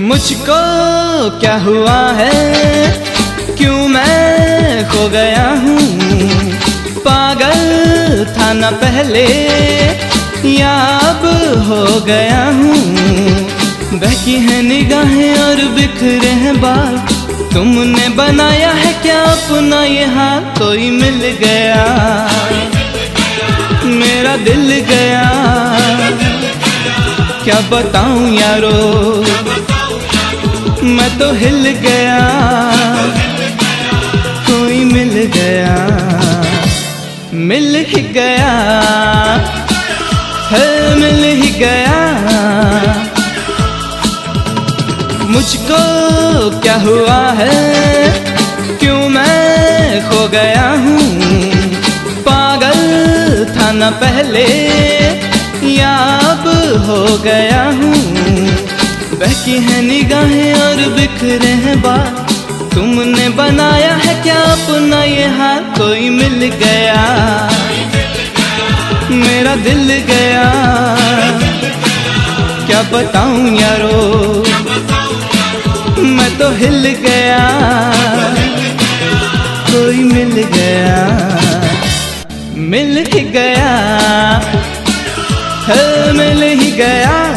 मुझको क्या हुआ है? क्यों मैं खो गया हूँ? पागल था न पहले, या अब हो गया हूँ? बहकी है निगाहें और बिखरे हैं बाल। तुमने बनाया है क्या अपना ये हाल कोई मिल गया। मेरा दिल गया। क्या बताऊँ यारो? मैं तो हिल गया। कोई मिल गया। मिल ही गया। है मिल ही गया। मुझको क्या हुआ है? क्यों मैं खो गया हूँ? पागल था न पहले, या अब हो गया हूँ? बहकी है निगाहें और बिखरे हैं बाल। तुमने बनाया है क्या अपना ये हाल? कोई मिल गया। मेरा दिल गया। क्या बताऊँ यारो? मैं तो हिल गया। कोई मिल गया। मिल ही गया। है मिल ही गया।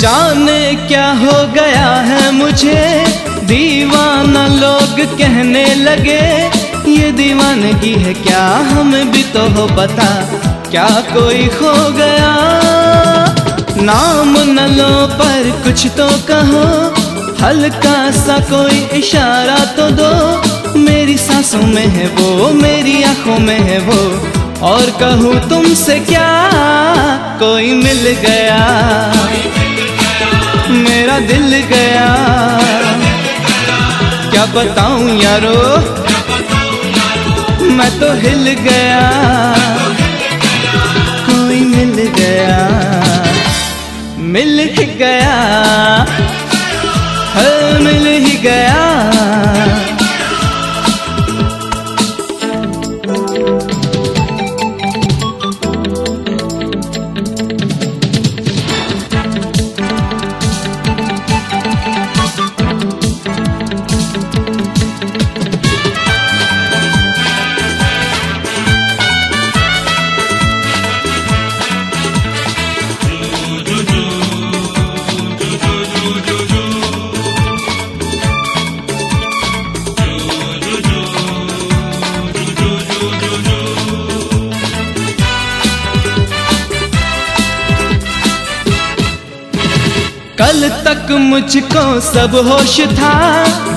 जाने क्या हो गया है मुझे? दीवाना लोग कहने लगे, ये दीवानगी है क्या? हमें भी तो हो पता। क्या कोई खो गया? नाम न लो पर कुछ तो कहो, हल्का सा कोई इशारा तो दो। मेरी सांसों में है वो, मेरी आँखों में है वो। और कहूँ तुमसे क्या? कोई मिल गया। मेरा दिल गया। क्या बताऊँ यारो? मैं तो हिल गया। कोई मिल गया। मिल ही गया। हल मिल ही गया। कल तक मुझको सब होश था।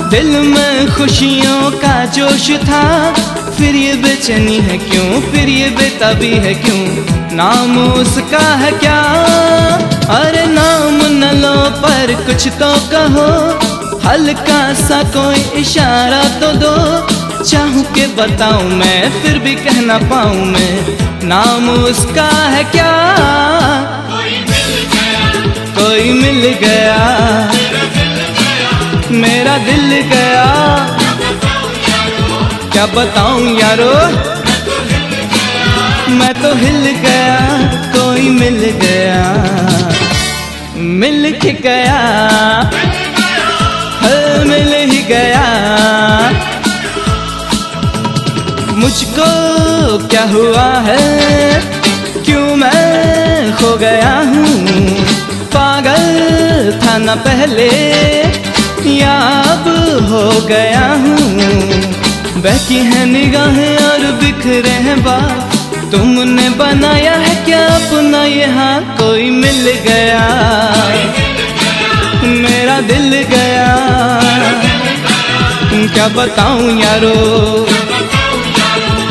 दिल में खुशियों का जोश था। फिर ये बेचैनी है क्यों? फिर ये बेताबी है क्यों? नाम उसका है क्या? अरे नाम न लो पर कुछ तो कहो। हल्का सा कोई इशारा तो दो। चाहूँ के बताऊँ मैं, फिर भी कहना पाऊँ मैं। नाम उसका है क्या? कोई मिल गया। मेरा दिल गया। क्या बताऊँ यारो? मैं तो हिल गया कोई मिल गया। मिल के गया। मिल ही गया। मुझको क्या हुआ है? क्यों मैं खो गया हूँ? पागल था न पहले या अब हो गया हूँ। बहकी है निगाहें और बिखरे हैं बात तुमने बनाया है क्या अपना यहाँ? कोई मिल गया। मेरा दिल गया। क्या बताऊँ यारो?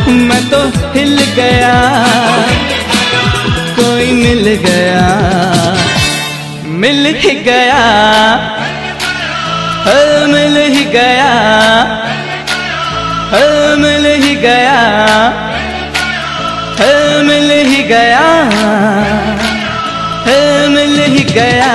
मैं तो हिल गया। कोई मिल गया। मिल ही गया। मिल ही गया। मिल ही गया। मिल ही गया। मिल ही गया।